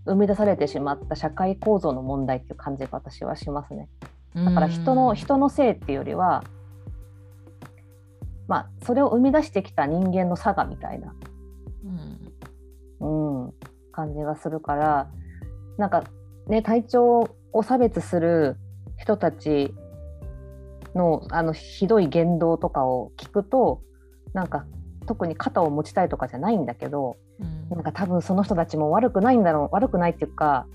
生み出されてしまった社会構造の問題っていう感じが私はしますね。だから人の人のせいっていうよりは、まあ、それを生み出してきた人間の差がみたいな、うん、うん、感じがするからなんかね体調を差別する人たちのあのひどい言動とかを聞くとなんか特に肩を持ちたいとかじゃないんだけど、うん、なんか多分その人たちも悪くないんだろう悪くないっていうか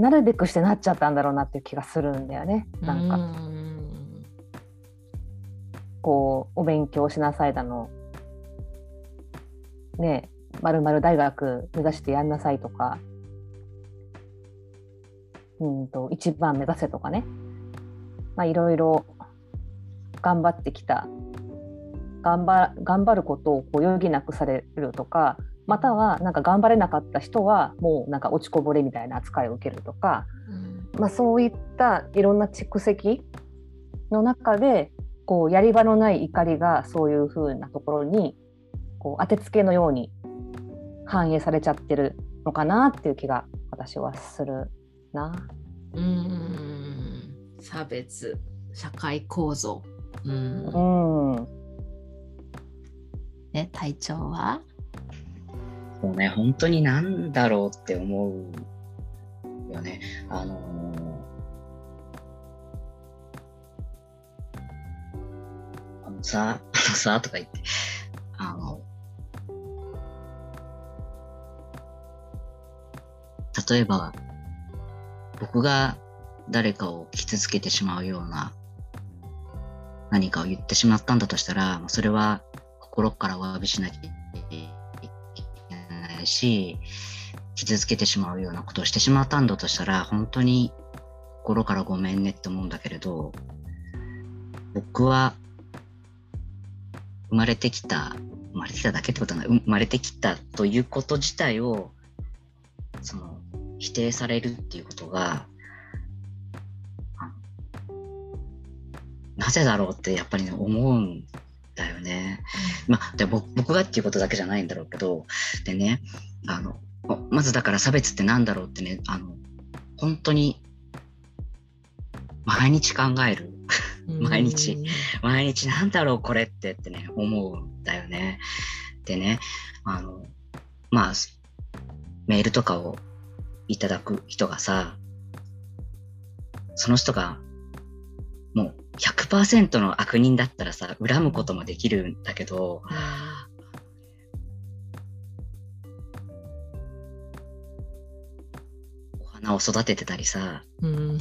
なるべくしてなっちゃったんだろうなっていう気がするんだよね。なんか。ん。こうお勉強しなさいだの。ねまるまる大学目指してやんなさいとかうんと一番目指せとかね。まあいろいろ頑張ってきた。頑張頑張ることをこう余儀なくされるとかまたはなんか頑張れなかった人はもうなんか落ちこぼれみたいな扱いを受けるとか、うん、まあ、そういったいろんな蓄積の中でこうやり場のない怒りがそういうふうなところにこう当てつけのように反映されちゃってるのかなっていう気が私はするな。うん差別社会構造。うん、うんね、体調は？もうね、本当になんだろうって思うよね。あのーあのさ、あのさ、とか言って、あの、例えば、僕が誰かを傷つけてしまうような何かを言ってしまったんだとしたら、それは心からお詫びしなきゃいけないし、傷つけてしまうようなことをしてしまったんだとしたら、本当に心からごめんねって思うんだけれど、僕は生まれてきた、生まれてきただけってことはない、生まれてきたということ自体を、その、否定されるっていうことが、なぜだろうってやっぱりね、思うんだよね。まあ、で僕僕がっていうことだけじゃないんだろうけど、でね、あの、まずだから差別って何だろうってね、あの、本当に、毎日考える。毎日毎日なんだろうこれってってね、思うんだよね。でね、あの、まあ、メールとかをいただく人がさ、その人がもう100%の悪人だったらさ、恨むこともできるんだけど、お花を育ててたりさ、うん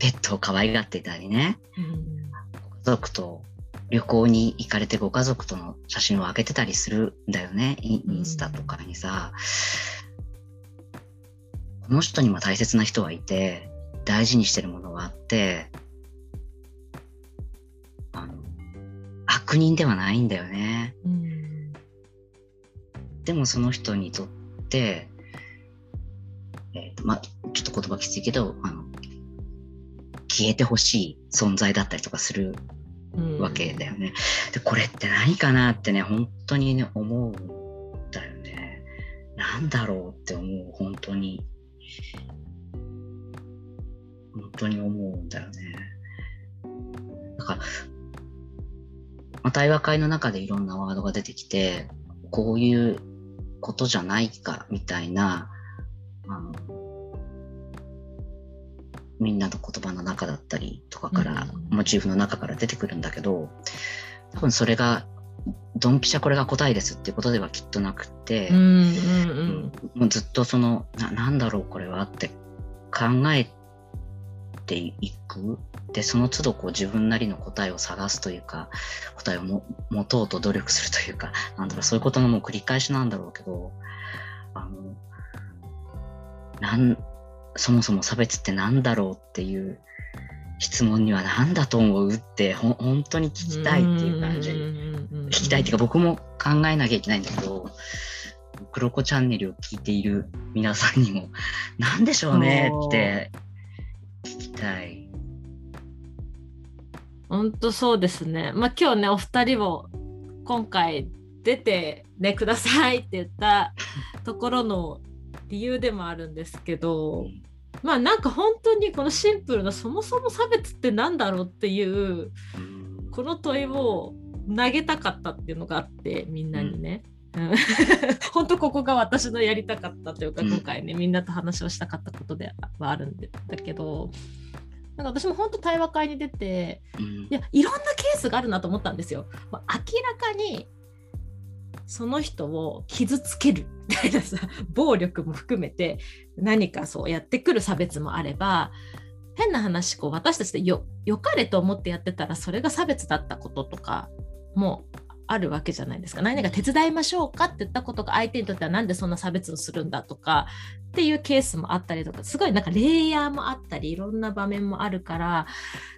ペットを可愛がってたりね、うんご家族と旅行に行かれてご家族との写真を上げてたりするんだよね、インインスタとかにさ。この人にも大切な人はいて、大事にしてるものがあって、あの、悪人ではないんだよね。うんでもその人にとって、えーとまあ、ちょっと言葉きついけど、あの、消えてほしい存在だったりとかするうんわけだよね。で、これって何かなってね、本当にね、思うんだよね。なんだろうって思う、本当に。本当に思うんだよね。だから、まあ、対話会の中でいろんなワードが出てきて、こういうことじゃないか、みたいな、あの、みんなの言葉の中だったりとかから、うんモチーフの中から出てくるんだけど、多分それが、ドンピシャこれが答えですっていうことではきっとなくって、うんうんもうずっとそのな、なんだろうこれはって考えていく。で、その都度こう自分なりの答えを探すというか、答えをも持とうと努力するというか、なんだろう、そういうことのもう繰り返しなんだろうけど、あの、なん、そもそも差別ってなんだろうっていう質問には何だと思うって、ほん本当に聞きたいっていう感じ。聞きたいっていうか僕も考えなきゃいけないんだけど、クロコチャンネルを聞いている皆さんにも、なんでしょうねって聞きたい。本当そうですね。まあ今日ねお二人を今回出てねくださいって言ったところの理由でもあるんですけど、まあなんか本当にこのシンプルなそもそも差別ってなんだろうっていううん。この問いを投げたかったっていうのがあってみんなにね。うん。本当ここが私のやりたかったというか、うん。今回ねみんなと話をしたかったことではあるんだけどなんか私も本当対話会に出てうん。いやいろんなケースがあるなと思ったんですよ。まあ明らかにその人を傷つけるみたいなさ暴力も含めて何かそうやってくる差別もあれば変な話こう私たちでよよかれと思ってやってたらそれが差別だったこととかもあるわけじゃないですか。何か手伝いましょうかって言ったことが相手にとってはなんでそんな差別をするんだとかっていうケースもあったりとかすごいなんかレイヤーもあったりいろんな場面もあるから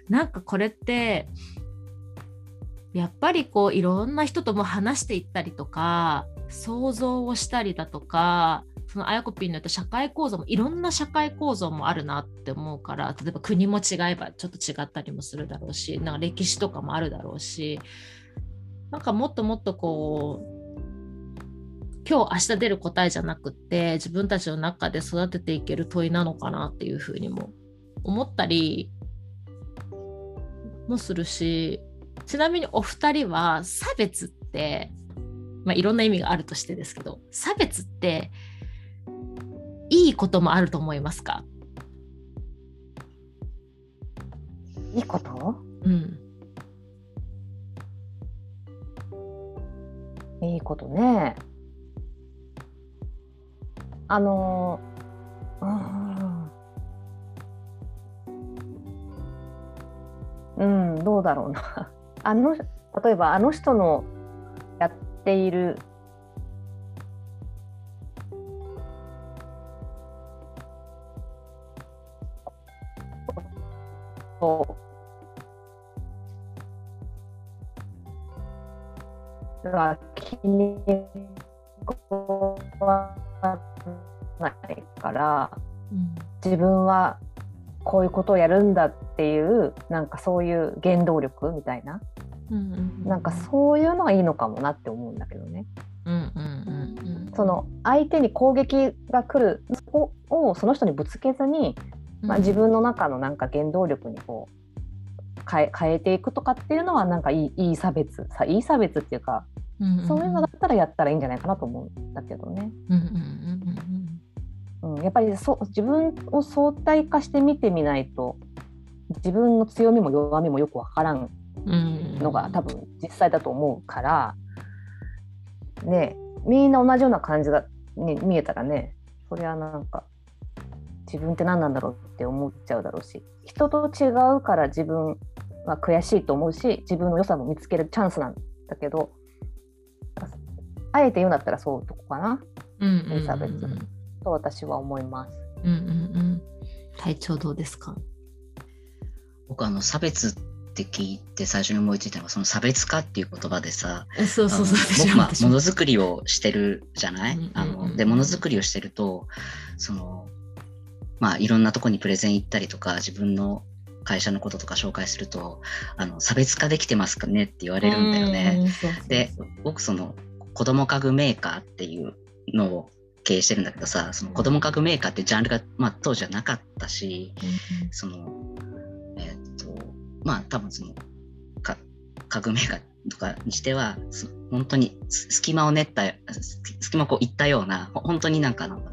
なんかこれってやっぱりこういろんな人とも話していったりとか想像をしたりだとかそのあやこぴんの言った社会構造もいろんな社会構造もあるなって思うから例えば国も違えばちょっと違ったりもするだろうしなんか歴史とかもあるだろうしなんかもっともっとこう今日明日出る答えじゃなくって自分たちの中で育てていける問いなのかなっていうふうにも思ったりもするしちなみにお二人は差別ってまあ、いろんな意味があるとしてですけど差別っていいこともあると思いますか？いいこと？うんいいことね。あのうんうんどうだろうな。あの例えばあの人のやっているが気に食わないからうん。自分はこういうことをやるんだっていうなんかそういう原動力みたいな。うんなんかそういうのがいいのかもなって思うんだけどね。うんうんうんうん。その相手に攻撃が来るをその人にぶつけずに、まあ、自分の中のなんか原動力にこう変え変えていくとかっていうのはなんかいいいい差別さいい差別っていうかそういうのだったらやったらいいんじゃないかなと思うんだけどね。うんうんうんうん、やっぱりそう自分を相対化して見てみないと自分の強みも弱みもよくわからんうんうんのが多分実際だと思うから、ねみんな同じような感じが、ね、見えたらねそれはなんか自分って何なんだろうって思っちゃうだろうし人と違うから自分は悔しいと思うし自分の良さも見つけるチャンスなんだけどあえて言うんだったらそういうとこかな。うんうんうんうん。差別と私は思います。うんうんうん。体調どうですか？僕あの差別って聞いて最初に思いついたのはその差別化っていう言葉でさそうそうそう。あの僕まあも。のづくりをしてるじゃない、うんうんうん。あのでものづくりをしてるとそのまあいろんなとこにプレゼン行ったりとか自分の会社のこととか紹介するとあの差別化できてますかねって言われるんだよね。で僕その子供家具メーカーっていうのを経営してるんだけどさその子供家具メーカーってジャンルが、まあ、当時はなかったしそのえーっとまあ多分そのか家具メーカーとかにしてはそ本当にす隙間を練ったす隙間をこういったようなほ本当になんかなん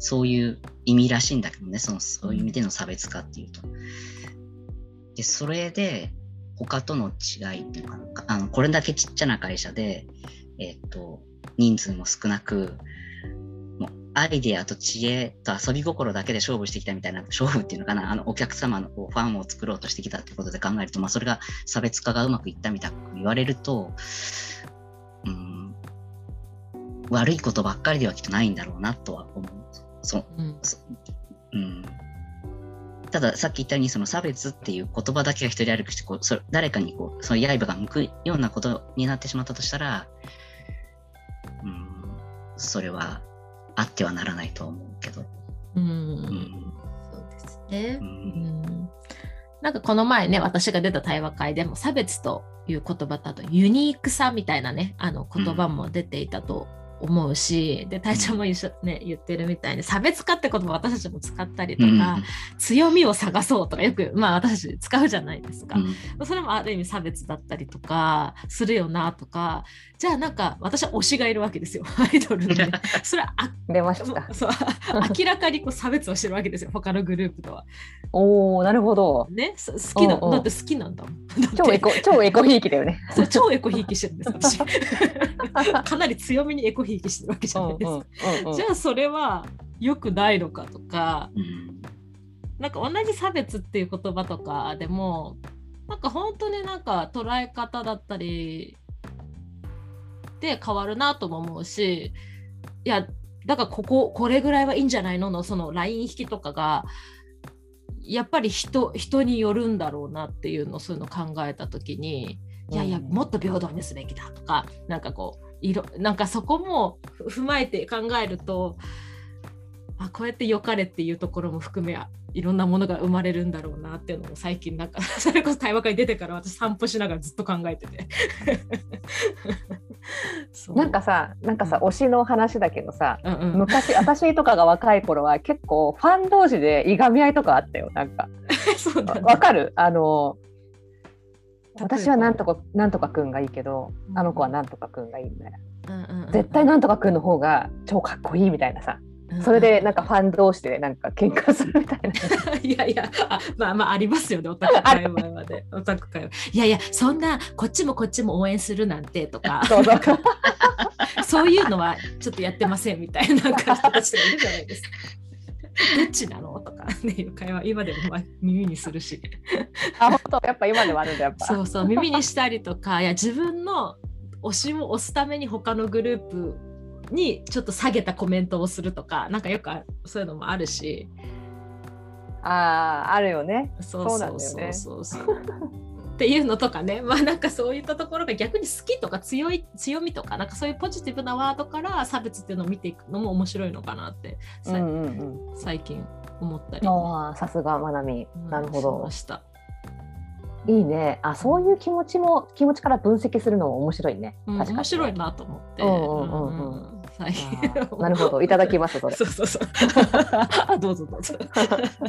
そういう意味らしいんだけどねそのそういう意味での差別化っていうと。でそれで他との違いっていうのかなあのこれだけちっちゃな会社で、えっと人数も少なくもうアイデアと知恵と遊び心だけで勝負してきたみたいな勝負っていうのかなあのお客様のこうファンを作ろうとしてきたってことで考えると、まあ、それが差別化がうまくいったみたいに言われるとうん悪いことばっかりではきっとないんだろうなとは思う。そう。うん。そうん。たださっき言ったようにその差別っていう言葉だけが一人歩きしてこうそれ誰かにこうその刃が向くようなことになってしまったとしたら、うん、それはあってはならないとは思うけど、うん。うん。そうですね。う。うん。んなんかこの前ね私が出た対話会でも差別という言葉とあとユニークさみたいなねあの言葉も出ていたと思うし、で隊長も一緒、ね、言ってるみたいに差別化って言葉私たちも使ったりとうんか、強みを探そうとかよくまあ私たち使うじゃないですか。うんそれもある意味差別だったりとかするよなとかじゃあなんか私は推しがいるわけですよ アイドルのね それはあ出ました。そう明らかにこう差別をしてるわけですよ他のグループとは。おおなるほど。ねそ好きなだって好きなんだもん。超エコ超エコひいきだよね。そう超エコひいきしてるんです私 かなり強めにエコひいきしてるわけじゃないですか。じゃあそれは良くないのかとかうん。なんか同じ差別っていう言葉とかでもなんか本当になんか捉え方だったりで変わるなとも思うしいやだからこここれぐらいはいいんじゃないののそのライン引きとかがやっぱり人人によるんだろうなっていうのそういうの考えた時にいやいやうん。もっと平等にすべきだとかなんかこういろなんかそこもふ踏まえて考えるとあこうやって良かれっていうところも含めいろんなものが生まれるんだろうなっていうのも最近なんか それこそ対話会出てから私散歩しながらずっと考えてて。なんかさなんかさ推しの話だけどさうんうん、昔私とかが若い頃は結構ファン同士でいがみ合いとかあったよなんか。そうなんだわかる？あの私はなんとかなんとかくんがいいけど、あの子はなんとかくんがいいみたいな、うんうんうん。絶対なんとかくんの方が超かっこいいみたいなさ、それでなんかファン同士でなんか喧嘩するみたいな。いやいやあまあまあありますよねオタク界隈はね オタク界隈。いやいやそんなこっちもこっちも応援するなんてとか。そう いうのはちょっとやってませんみたいななんか人たちがいるじゃないですか。どっちなの？とかねいう会話今でもまあ耳にするしあ本当？やっぱ今でもあるんだやっぱ。そうそう耳にしたりとかいや自分の推しを押すために他のグループにちょっと下げたコメントをするとかなんかよくあそういうのもあるしあああるよね。そうそうそうそうそう。っていうのとかね まあなんかそういったところが逆に好きとか強い強みとかなんかそういうポジティブなワードから差別っていうのを見ていくのも面白いのかなって、さうんうんうん。最近思ったり、ああさすがまなみ。うんなるほしどま。した。いいね。あそういう気持ちも気持ちから分析するのも面白いね。うん確か面白いなと思って。うんうんうんうんうん最近あーなるほど いただきますそれ。そうそうそう。あ どうぞどうぞ。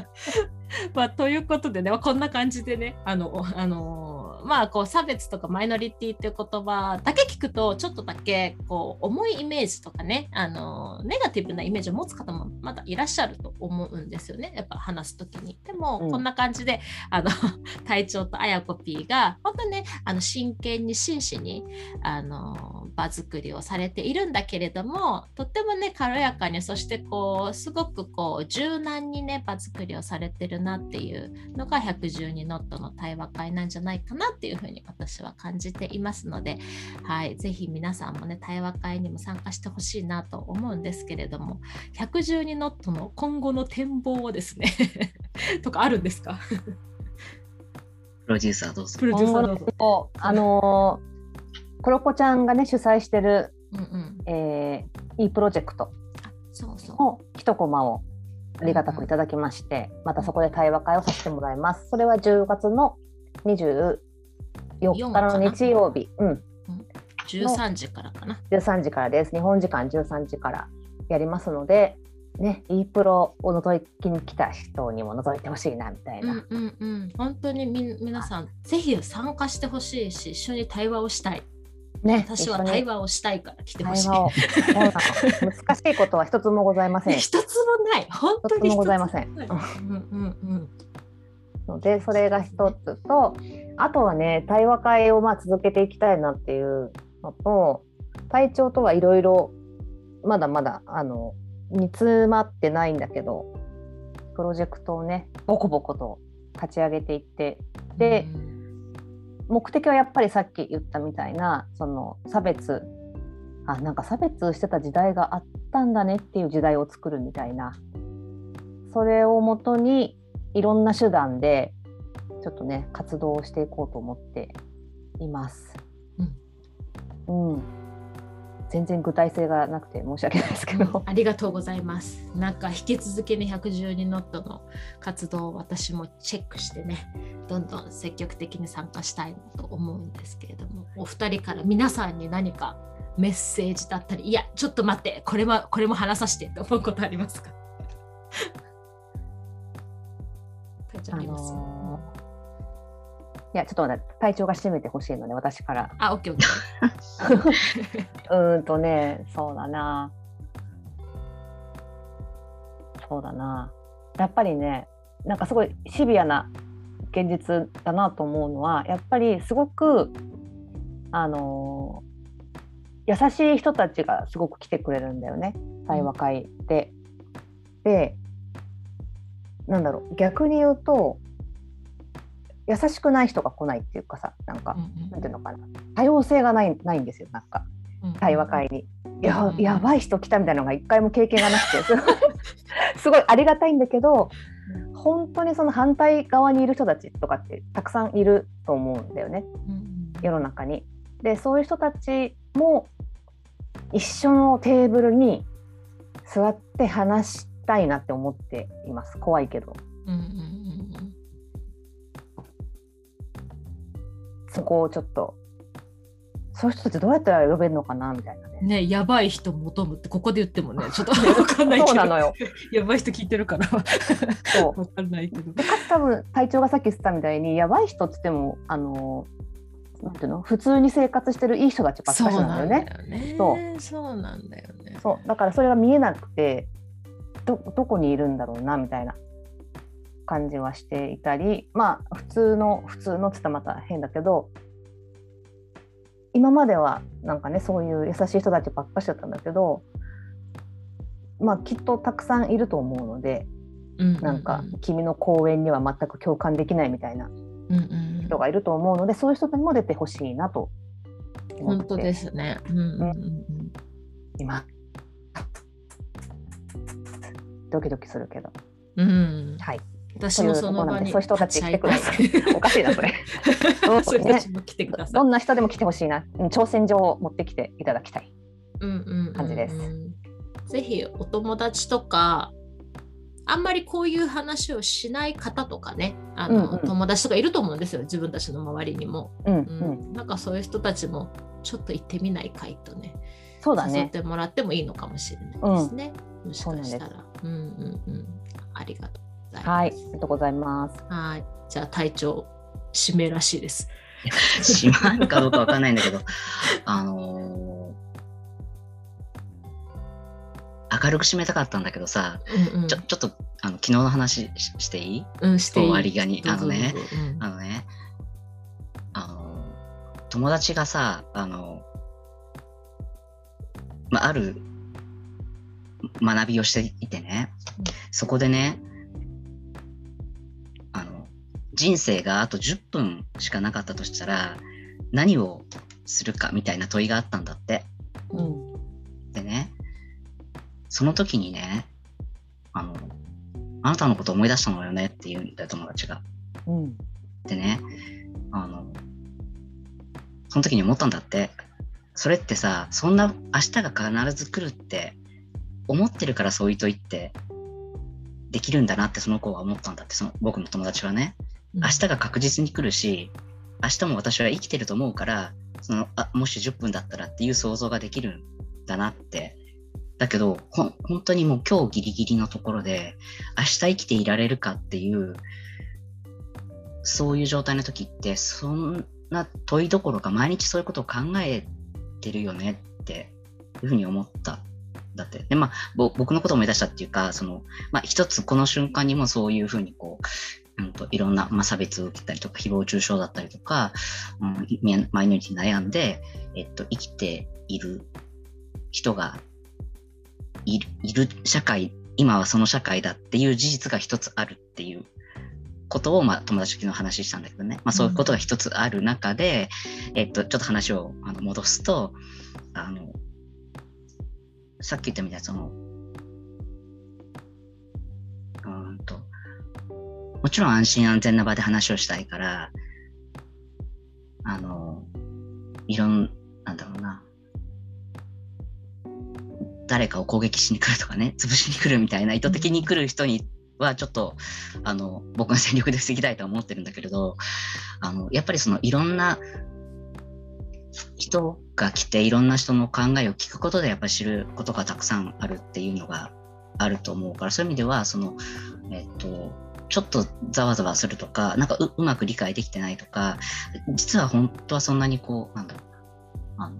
まあ、ということでね、まあこんな感じでね、あの、おあのまあ、こう差別とかマイノリティっていう言葉だけ聞くと、ちょっとだけこう重いイメージとかね、あのネガティブなイメージを持つ方もまだいらっしゃると思うんですよね、やっぱ話すときに。でも、うんこんな感じで、あの 隊長とあやこぴーが、本当ね、あの真剣に真摯にあの場作りをされているんだけれどもとってもね軽やかにそしてこうすごくこう柔軟にね場作りをされてるなっていうのが112ノットの対話会なんじゃないかなっていうふうに私は感じていますので、はい、ぜひ皆さんもね対話会にも参加してほしいなと思うんですけれども112ノットの今後の展望をですね とかあるんですか？プロデューサーどうぞプ。ロデューサーどうぞ。あのーコロコちゃんがね主催してる、うんうん、えー、いいプロジェクトそうそう。の一コマをありがたくいただきまして、またそこで対話会をさせてもらいます。それは10月の24日の日曜日、うん、13時からかな。13時からです。日本時間13時からやりますので、ね、e プロを覗きに来た人にも覗いてほしいなみたいな。うんうんうん、本当にみ皆さんぜひ参加してほしいし一緒に対話をしたい。ね、私は対話をしたいから来てほしい。難しいことは一つもございません。一つもない。本当に一つもございませんうんうんうん。のでそれが一つとあとはね対話会をまあ続けていきたいなっていうのと体調とはいろいろまだまだあの煮詰まってないんだけどプロジェクトをねボコボコと立ち上げていってで目的はやっぱりさっき言ったみたいなその差別。あなんか差別してた時代があったんだねっていう時代を作るみたいな。それをもとにいろんな手段でちょっとね活動をしていこうと思っています。うん、全然具体性がなくて申し訳ないですけど、ありがとうございます。なんか引き続きね112ノットの活動を私もチェックしてねどんどん積極的に参加したいなと思うんですけれどもお二人から皆さんに何かメッセージだったりいやちょっと待ってこれもこれも話させてって思うことありますか？あのいやちょっと待って体調が締めてほしいので私から。あ、オッケーオッケー。うーんとねそうだなそうだなやっぱりねなんかすごいシビアな現実だなと思うのはやっぱりすごくあの優しい人たちがすごく来てくれるんだよね対話会で。でなんだろう逆に言うと優しくない人が来ないっていうかさなんか、なんていうのかな。多様性がないないんですよなんか。対話会に。うんやばい人来たみたいなのが一回も経験がなくてすごい すごいありがたいんだけど本当にその反対側にいる人たちとかってたくさんいると思うんだよね。世の中に。でそういう人たちも一緒のテーブルに座って話したいなって思っています。怖いけど。うんうんそこをちょっとそういう人たちどうやったら呼べるのかなみたいなね。うんねやばい人求むってここで言ってもねちょっと わかんないけど。そうなのよ。やばい人聞いてるから。そう。わかんないけど。でかつ多分隊長がさっき言ってたみたいにやばい人っつってもあのなんていうの？普通に生活してるいい人たちばっかしなんだよね。そう。そうなんだよね。そう。だからそれが見えなくてどどこにいるんだろうなみたいな感じはしていたりまあ普通の普通のっつったらまた変だけど今まではなんかねそういう優しい人たちばっかしだったんだけどまあきっとたくさんいると思うので、うんうんなんか君の講演には全く共感できないみたいなうんうん人がいると思うので、そういう人にも出てほしいなと本当ですね。うんうんうん今ドキドキするけど。うんうん。はい私もその場にそういう人たち来てください。おかしいなそれ。そういう人たちも来てください。どんな人でも来てほしいな。うん挑戦状を持ってきていただきたい。うんうんうんうん感じです。ぜひお友達とかあんまりこういう話をしない方とかね。あの、うんうん。友達とかいると思うんですよ。自分たちの周りにも、うんううん。んなんかそういう人たちもちょっと行ってみないかいとね。そうだね。誘ってもらってもいいのかもしれないですね、もしかしたら。うんうんうんありがとう。ございます。はい。ありがとうございます。はい。じゃあ体調指名らしいです。閉まるかどうかわかんないんだけど、あのー明るく締めたかったんだけどさ、うんうん。ちょちょっとあの昨日の話ししていい？うんしていい。終わりがに。あのね。あのね、あの、友達がさ、あの、まあ、ある学びをしていてね、うん。そこでね、人生があと10分しかなかったとしたら、何をするかみたいな問いがあったんだって。うんでね、その時にね、あの、あなたのこと思い出したのよねって言うんだよ、友達が。うんでね、あの、その時に思ったんだって、それってさ、そんな明日が必ず来るって思ってるからそういう問いってできるんだなってその子は思ったんだって、その僕の友達はね、明日が確実に来るし、明日も私は生きてると思うから、そのあもし10分だったらっていう想像ができるんだなって。だけど、本当にもう今日ギリギリのところで、明日生きていられるかっていう、そういう状態の時って、そんな問いどころか毎日そういうことを考えてるよねっていうふうに思った。だって。で、まあ、ぼ僕のことを思い出したっていうか、その、まあ、一つこの瞬間にもそういうふうにこう、うんと、いろんな、まあ、差別を受けたりとか、誹謗中傷だったりとか、うん、マイノリティに悩んで、えっと、生きている人がいるいる社会、今はその社会だっていう事実が一つあるっていうことを、まあ、友達と昨日話したんだけどね、まあ、そういうことが一つある中で、えっと、ちょっと話をあの戻すと、あの、さっき言ったみたいに、その、もちろん安心安全な場で話をしたいから、あの、いろん、なんだろうな、誰かを攻撃しに来るとかね、潰しに来るみたいな、意図的に来る人には、ちょっと、あの、僕が全力で防ぎたいとは思ってるんだけれど、あの、やっぱりその、いろんな人が来て、いろんな人の考えを聞くことで、やっぱり知ることがたくさんあるっていうのがあると思うから、そういう意味では、その、えっと、ちょっとざわざわするとか、なんかうまく理解できてないとか、実は本当はそんなにこう、なんだろうな、あの、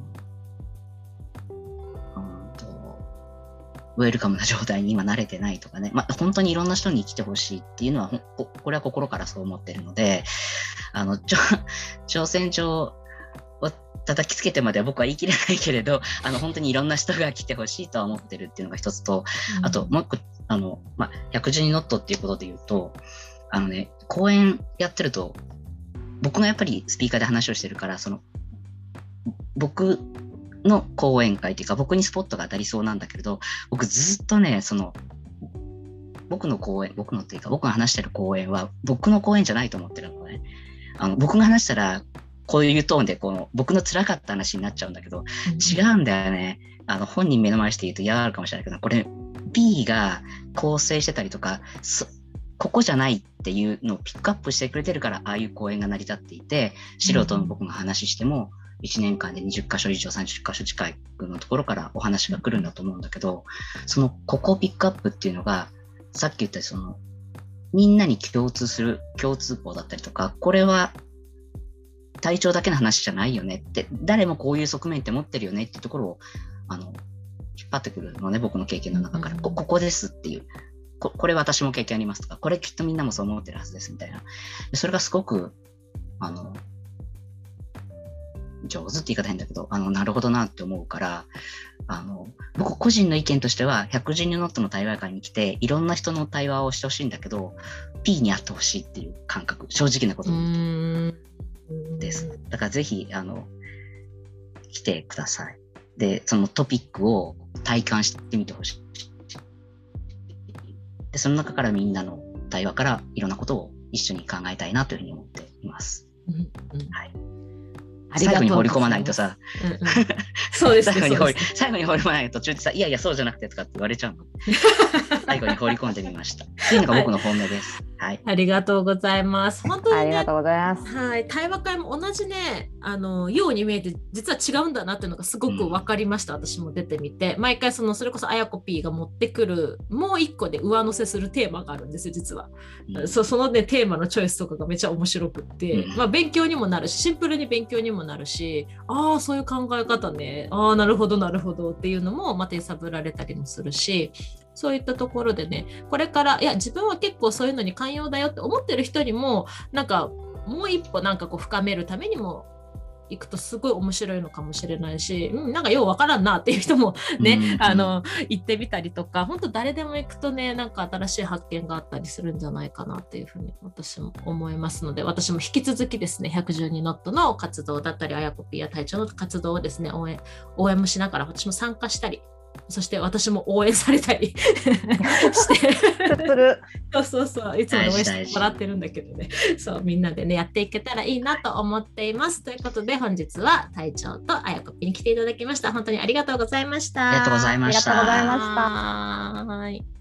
うんと、ウェルカムな状態に今慣れてないとかね、まあ、本当にいろんな人に来てほしいっていうのはこ、これは心からそう思ってるので、あの、挑戦状を叩きつけてまでは僕は言い切れないけれど、あの、本当にいろんな人が来てほしいとは思ってるっていうのが一つと、あと、もう一個、あの、まあ、112ノットっていうことで言うと、あのね、講演やってると、僕がやっぱりスピーカーで話をしてるから、その、僕の講演会っていうか、僕にスポットが当たりそうなんだけれど、僕ずっとね、その、僕の講演、僕のっていうか、僕が話してる講演は、僕の講演じゃないと思ってるのね。あの、僕が話したら、こういうトーンで、この、僕の辛かった話になっちゃうんだけど、違うんだよね。あの、本人目の前にして言うと嫌がるかもしれないけど、これ、B が構成してたりとか、そここじゃないっていうのをピックアップしてくれてるから、ああいう講演が成り立っていて、素人の僕が話しても、1年間で20箇所以上、30箇所近くのところからお話が来るんだと思うんだけど、その、ここをピックアップっていうのが、さっき言ったその、みんなに共通する共通項だったりとか、これは体調だけの話じゃないよねって、誰もこういう側面って持ってるよねっていうところを、あの、引っ張ってくるのね、僕の経験の中から、うんこここですっていう。ここれ私も経験ありますとか、これきっとみんなもそう思ってるはずですみたいな。でそれがすごく、あの、上手って言い方変だけど、あの、なるほどなって思うから、あの、僕個人の意見としては、112ノットの対話会に来て、いろんな人の対話をしてほしいんだけど、P にあってほしいっていう感覚、正直なことです。だからぜひ、あの、来てください。で、そのトピックを体感してみてほしい。で、その中からみんなの対話からいろんなことを一緒に考えたいなというふうに思っています。うんうんはい。最後に放り込まないとさ、うんうんそうですね 最後に放り最後に放り込まないと途中でさ、いやいやそうじゃなくてとかって言われちゃうの。最後に放り込んでみました。っていうのが僕の本音です。はい。ありがとうございます。本当にねありがとうございます。はい、対話会も同じねあのように見えて実は違うんだなっていうのがすごく分かりました、私も出てみて毎回そのそれこそあやこ P が持ってくるもう一個で上乗せするテーマがあるんですよ実は、うんそそのねテーマのチョイスとかがめっちゃ面白くって、うんまあ、勉強にもなるしシンプルに勉強にもなるしああそういう考え方ね。ああなるほどなるほど。っていうのもまた揺さぶられたりもするしそういったところでねこれからいや自分は結構そういうのに寛容だよって思ってる人にもなんかもう一歩なんかこう深めるためにも行くとすごい面白いのかもしれないし、うん、なんかようわからんなっていう人もね、うん。あの行ってみたりとか本当誰でも行くとねなんか新しい発見があったりするんじゃないかなっていうふうに私も思いますので私も引き続きですね112ノットの活動だったりあやこぴや隊長の活動をですね応援応援もしながら私も参加したりそして私も応援されたり してする。そうそうそう、いつも応援してもらってるんだけどね、そう、みんなでね、やっていけたらいいなと思っています。ということで、本日は隊長とあやこぴに来ていただきました。本当にありがとうございました。ありがとうございましたありがとうございましたはーい。